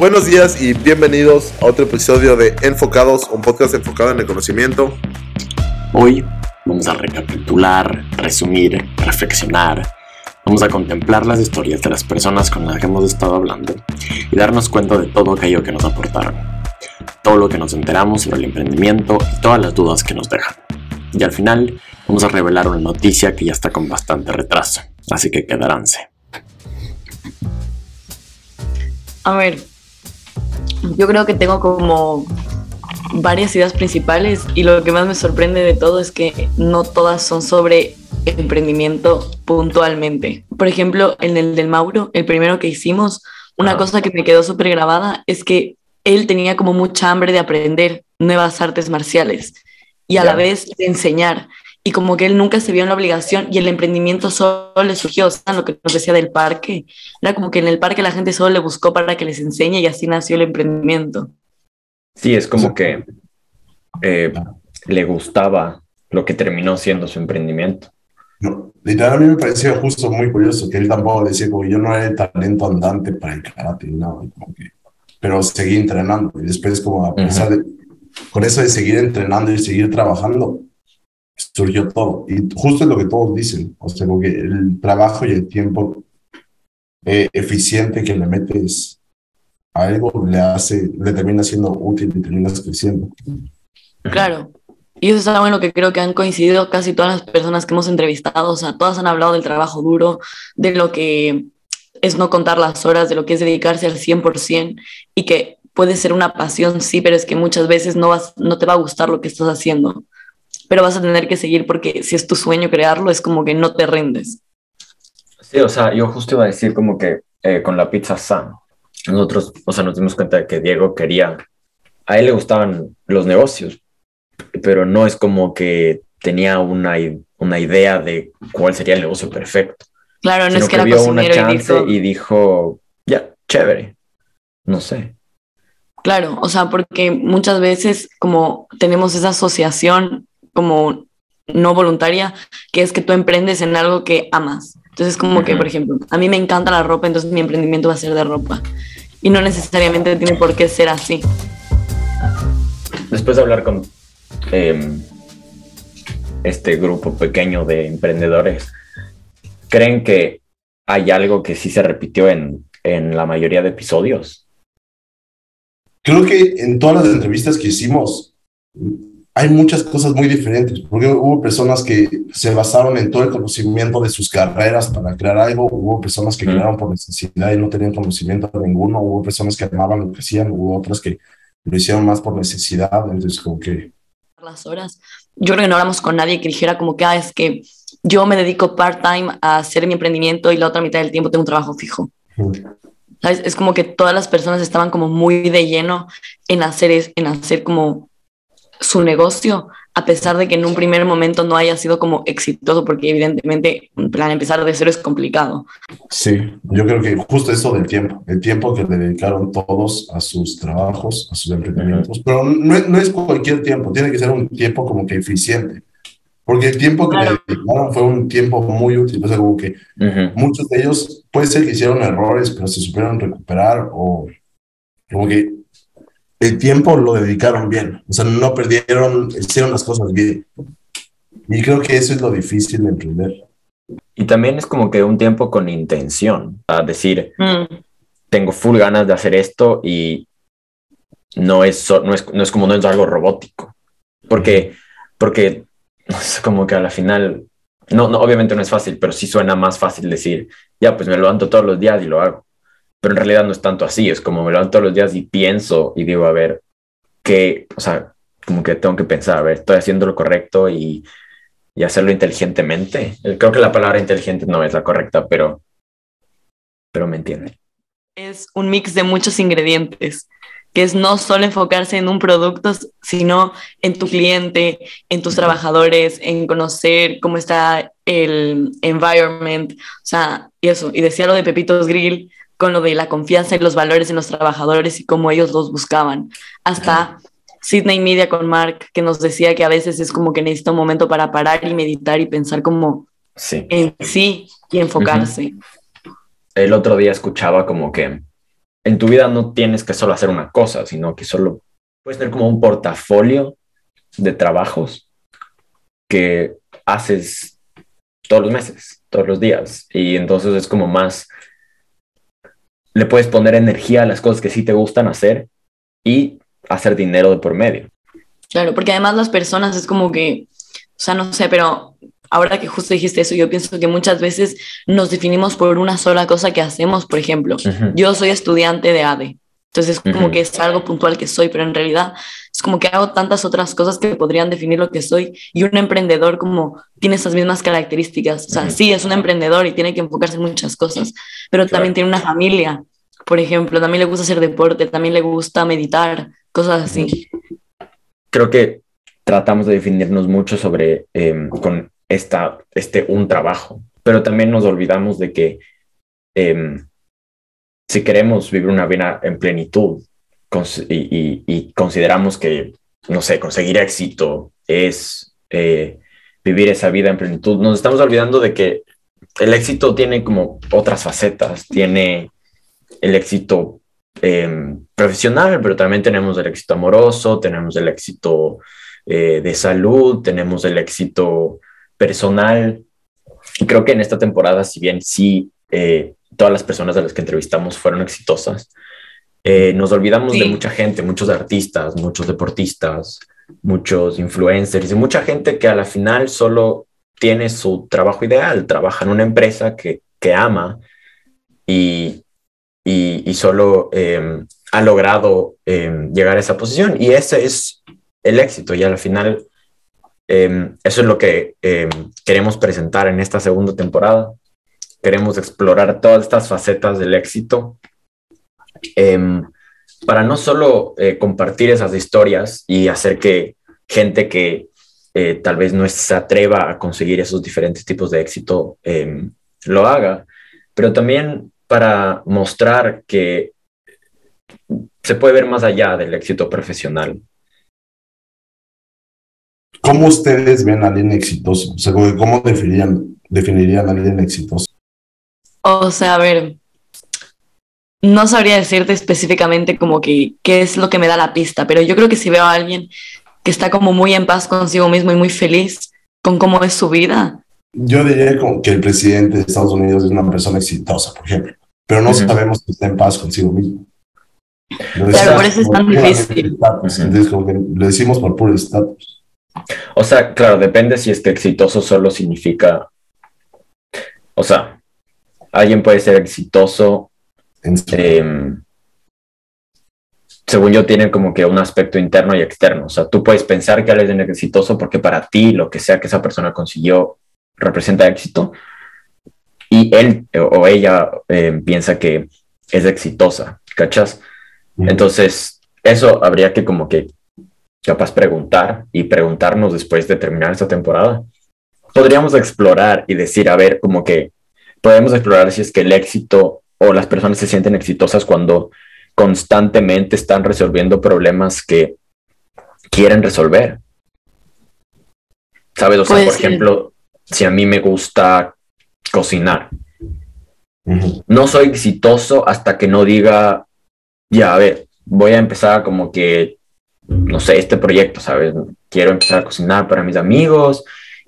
Buenos días y bienvenidos a otro episodio de Enfocados, un podcast enfocado en el conocimiento. Hoy vamos a recapitular, resumir, reflexionar. Vamos a contemplar las historias de las personas con las que hemos estado hablando y darnos cuenta de todo aquello que nos aportaron, todo lo que nos enteramos sobre el emprendimiento y todas las dudas que nos dejan. Y al final vamos a revelar una noticia que ya está con bastante retraso, así que quedaránse. A ver, yo creo que tengo como varias ideas principales y lo que más me sorprende de todo es que no todas son sobre emprendimiento puntualmente. Por ejemplo, en el del Mauro, el primero que hicimos, una cosa que me quedó súper grabada es que él tenía como mucha hambre de aprender nuevas artes marciales y a la vez de enseñar. Y como que él nunca se vio en la obligación y el emprendimiento solo le surgió, o sea, lo que nos decía del parque, era como que en el parque la gente solo le buscó para que les enseñe y así nació el emprendimiento. Sí, es como que eh, le gustaba lo que terminó siendo su emprendimiento. No, literal, a mí me parecía justo muy curioso que él tampoco decía como yo no era el talento andante para el karate, no, como que, pero seguí entrenando y después como a pesar de, con eso de seguir entrenando y seguir trabajando, surgió todo. Y justo es lo que todos dicen, o sea, como el trabajo y el tiempo eh, eficiente que le metes a algo le hace, le termina siendo útil y terminas creciendo. Claro. Y eso es algo en lo que creo que han coincidido casi todas las personas que hemos entrevistado. O sea, todas han hablado del trabajo duro, de lo que es no contar las horas, de lo que es dedicarse al 100% y que puede ser una pasión, sí, pero es que muchas veces no, vas, no te va a gustar lo que estás haciendo. Pero vas a tener que seguir porque si es tu sueño crearlo, es como que no te rendes. Sí, o sea, yo justo iba a decir como que eh, con la pizza Sam, nosotros, o sea, nos dimos cuenta de que Diego quería, a él le gustaban los negocios, pero no es como que tenía una, una idea de cuál sería el negocio perfecto. Claro, no es que, era vio una chance y dijo, ya, chévere, no sé. Claro, o sea, porque muchas veces como tenemos esa asociación como no voluntaria, que es que tú emprendes en algo que amas. Entonces, como que, por ejemplo, a mí me encanta la ropa, entonces mi emprendimiento va a ser de ropa. Y no necesariamente tiene por qué ser así. Después de hablar con em, este grupo pequeño de emprendedores, ¿creen que hay algo que sí se repitió en, en la mayoría de episodios? Creo que en todas las entrevistas que hicimos, hay muchas cosas muy diferentes, porque hubo personas que se basaron en todo el conocimiento de sus carreras para crear algo, hubo personas que crearon por necesidad y no tenían conocimiento de ninguno, hubo personas que amaban lo que hacían, hubo otras que lo hicieron más por necesidad, entonces como que... Las horas. Yo creo que no hablamos con nadie que dijera como que, ah, es que yo me dedico part-time a hacer mi emprendimiento y la otra mitad del tiempo tengo un trabajo fijo. ¿Sabes? Es como que todas las personas estaban como muy de lleno en hacer, en hacer como su negocio, a pesar de que en un primer momento no haya sido como exitoso, porque evidentemente un plan empezar de cero es complicado. Sí, yo creo que justo eso del tiempo, el tiempo que le dedicaron todos a sus trabajos, a sus emprendimientos, pero no, no es cualquier tiempo, tiene que ser un tiempo como que eficiente. Porque el tiempo que le dedicaron fue un tiempo muy útil. O sea, como que muchos de ellos puede ser que hicieron errores, pero se supieron recuperar o como que el tiempo lo dedicaron bien, o sea, no perdieron, hicieron las cosas bien. Y creo que eso es lo difícil de emprender. Y también es como que un tiempo con intención, a decir, mm. tengo full ganas de hacer esto y no es, no es, no es como no es algo robótico, porque, porque es como que a la final, no, no, obviamente no es fácil, pero sí suena más fácil decir, ya, pues me levanto todos los días y lo hago pero en realidad no es tanto así, es como me levanto todos los días y pienso y digo, a ver, qué, o sea, como que tengo que pensar, a ver, estoy haciendo lo correcto y, y hacerlo inteligentemente. Creo que la palabra inteligente no es la correcta, pero, pero me entiende. Es un mix de muchos ingredientes, que es no solo enfocarse en un producto, sino en tu cliente, en tus trabajadores, en conocer cómo está el environment, o sea, y eso. Y decía lo de Pepitos Grill, con lo de la confianza y los valores en los trabajadores y cómo ellos los buscaban. Hasta Sydney Media con Mark, que nos decía que a veces es como que necesita un momento para parar y meditar y pensar como en sí y enfocarse. El otro día escuchaba como que en tu vida no tienes que solo hacer una cosa, sino que solo puedes tener como un portafolio de trabajos que haces todos los meses, todos los días. Y entonces es como más, le puedes poner energía a las cosas que sí te gustan hacer y hacer dinero de por medio. Claro, porque además las personas es como que, o sea, no sé, pero ahora que justo dijiste eso, yo pienso que muchas veces nos definimos por una sola cosa que hacemos. Por ejemplo, yo soy estudiante de ADE, entonces es como que es algo puntual que soy, pero en realidad es como que hago tantas otras cosas que podrían definir lo que soy. Y un emprendedor como tiene esas mismas características. O sea, sí, es un emprendedor y tiene que enfocarse en muchas cosas, pero también tiene una familia, por ejemplo, también le gusta hacer deporte, también le gusta meditar, cosas así creo que tratamos de definirnos mucho sobre em, con esta, este un trabajo, pero también nos olvidamos de que em, si queremos vivir una vida en plenitud y, consideramos que, no sé, conseguir éxito es eh, vivir esa vida en plenitud, nos estamos olvidando de que el éxito tiene como otras facetas, tiene el éxito Em, profesional, pero también tenemos el éxito amoroso, tenemos el éxito eh, de salud, tenemos el éxito personal. Y creo que en esta temporada, si bien sí, eh, todas las personas a las que entrevistamos fueron exitosas, eh, nos olvidamos de mucha gente, muchos artistas, muchos deportistas, muchos influencers y mucha gente que a la final solo tiene su trabajo ideal, trabaja en una empresa que, que ama y, y, solo em, ha logrado em, llegar a esa posición. Y ese es el éxito. Y al final, em, eso es lo que queremos presentar en esta segunda temporada. Queremos explorar todas estas facetas del éxito para no solo eh, compartir esas historias y hacer que gente que eh, tal vez no se atreva a conseguir esos diferentes tipos de éxito lo haga, pero también para mostrar que se puede ver más allá del éxito profesional. ¿Cómo ustedes ven a alguien exitoso? O sea, ¿cómo definirían, definirían a alguien exitoso? O sea, a ver, no sabría decirte específicamente como que qué es lo que me da la pista, pero yo creo que si veo a alguien que está como muy en paz consigo mismo y muy feliz con cómo es su vida. Yo diría que el presidente de Estados Unidos es una persona exitosa, por ejemplo pero no sabemos que está en paz consigo mismo. Claro, por eso es tan difícil. Entonces, como que lo decimos por puro estatus. O sea, claro, depende si es que exitoso solo significa. O sea, alguien puede ser exitoso. Em, según yo, tiene como que un aspecto interno y externo. O sea, tú puedes pensar que alguien es exitoso porque para ti lo que sea que esa persona consiguió representa éxito, y él o ella eh, piensa que es exitosa, ¿cachas? Entonces, eso habría que como que capaz preguntar y preguntarnos después de terminar esta temporada. Podríamos explorar y decir, a ver, como que podemos explorar si es que el éxito o las personas se sienten exitosas cuando constantemente están resolviendo problemas que quieren resolver. ¿Sabes? O sea, por ejemplo, si a mí me gusta cocinar. No soy exitoso hasta que no diga, ya, a ver, voy a empezar como que, no sé, este proyecto, ¿sabes? Quiero empezar a cocinar para mis amigos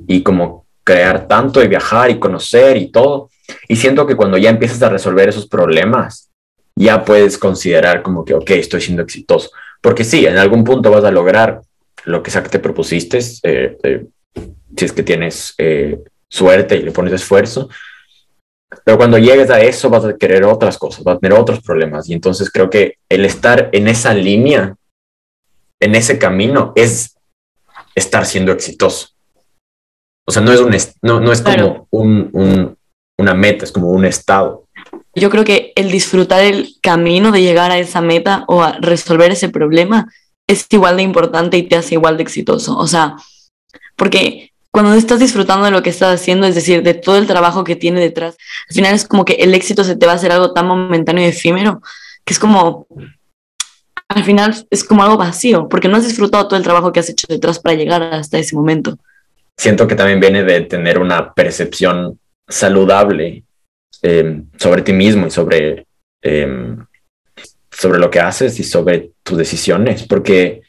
y como crear tanto y viajar y conocer y todo. Y siento que cuando ya empiezas a resolver esos problemas, ya puedes considerar como que, ok, estoy siendo exitoso. Porque sí, en algún punto vas a lograr lo que sea que te propusiste, eh, eh, si es que tienes eh, suerte y le pones esfuerzo. Pero cuando llegues a eso vas a querer otras cosas, vas a tener otros problemas. Y entonces creo que el estar en esa línea, en ese camino, es estar siendo exitoso. O sea, no es, un, no, no es como un, un, una meta, es como un estado. Yo creo que el disfrutar el camino de llegar a esa meta o a resolver ese problema es igual de importante y te hace igual de exitoso. O sea, porque cuando estás disfrutando de lo que estás haciendo, es decir, de todo el trabajo que tiene detrás, al final es como que el éxito se te va a hacer algo tan momentáneo y efímero, que es como, al final es como algo vacío, porque no has disfrutado todo el trabajo que has hecho detrás para llegar hasta ese momento. Siento que también viene de tener una percepción saludable em, sobre ti mismo y sobre em, sobre lo que haces y sobre tus decisiones, porque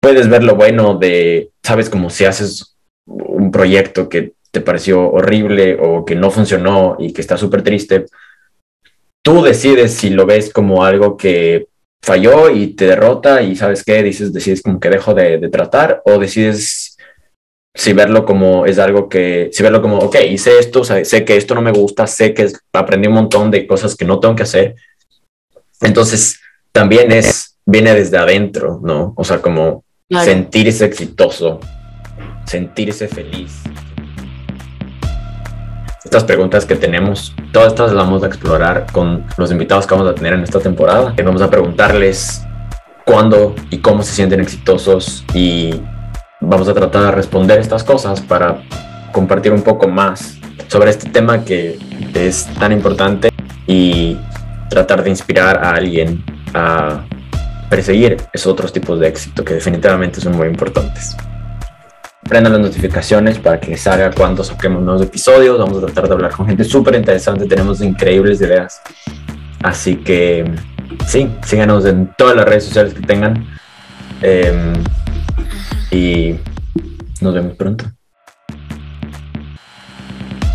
puedes ver lo bueno de, sabes, como si haces un proyecto que te pareció horrible o que no funcionó y que está súper triste, tú decides si lo ves como algo que falló y te derrota y sabes qué, dices, decides como que dejo de, de tratar o decides si verlo como es algo que, si verlo como, ok, hice esto, sé que esto no me gusta, sé que aprendí un montón de cosas que no tengo que hacer. Entonces, también es, viene desde adentro, ¿no? O sea, como sentirse exitoso, sentirse feliz. Estas preguntas que tenemos, todas estas las vamos a explorar con los invitados que vamos a tener en esta temporada. Y vamos a preguntarles cuándo y cómo se sienten exitosos y vamos a tratar de responder estas cosas para compartir un poco más sobre este tema que es tan importante y tratar de inspirar a alguien a perseguir esos otros tipos de éxito que definitivamente son muy importantes. Prendan las notificaciones para que salga cuando saquemos nuevos episodios. Vamos a tratar de hablar con gente súper interesante. Tenemos increíbles ideas. Así que sí, síganos en todas las redes sociales que tengan. Eh, y nos vemos pronto.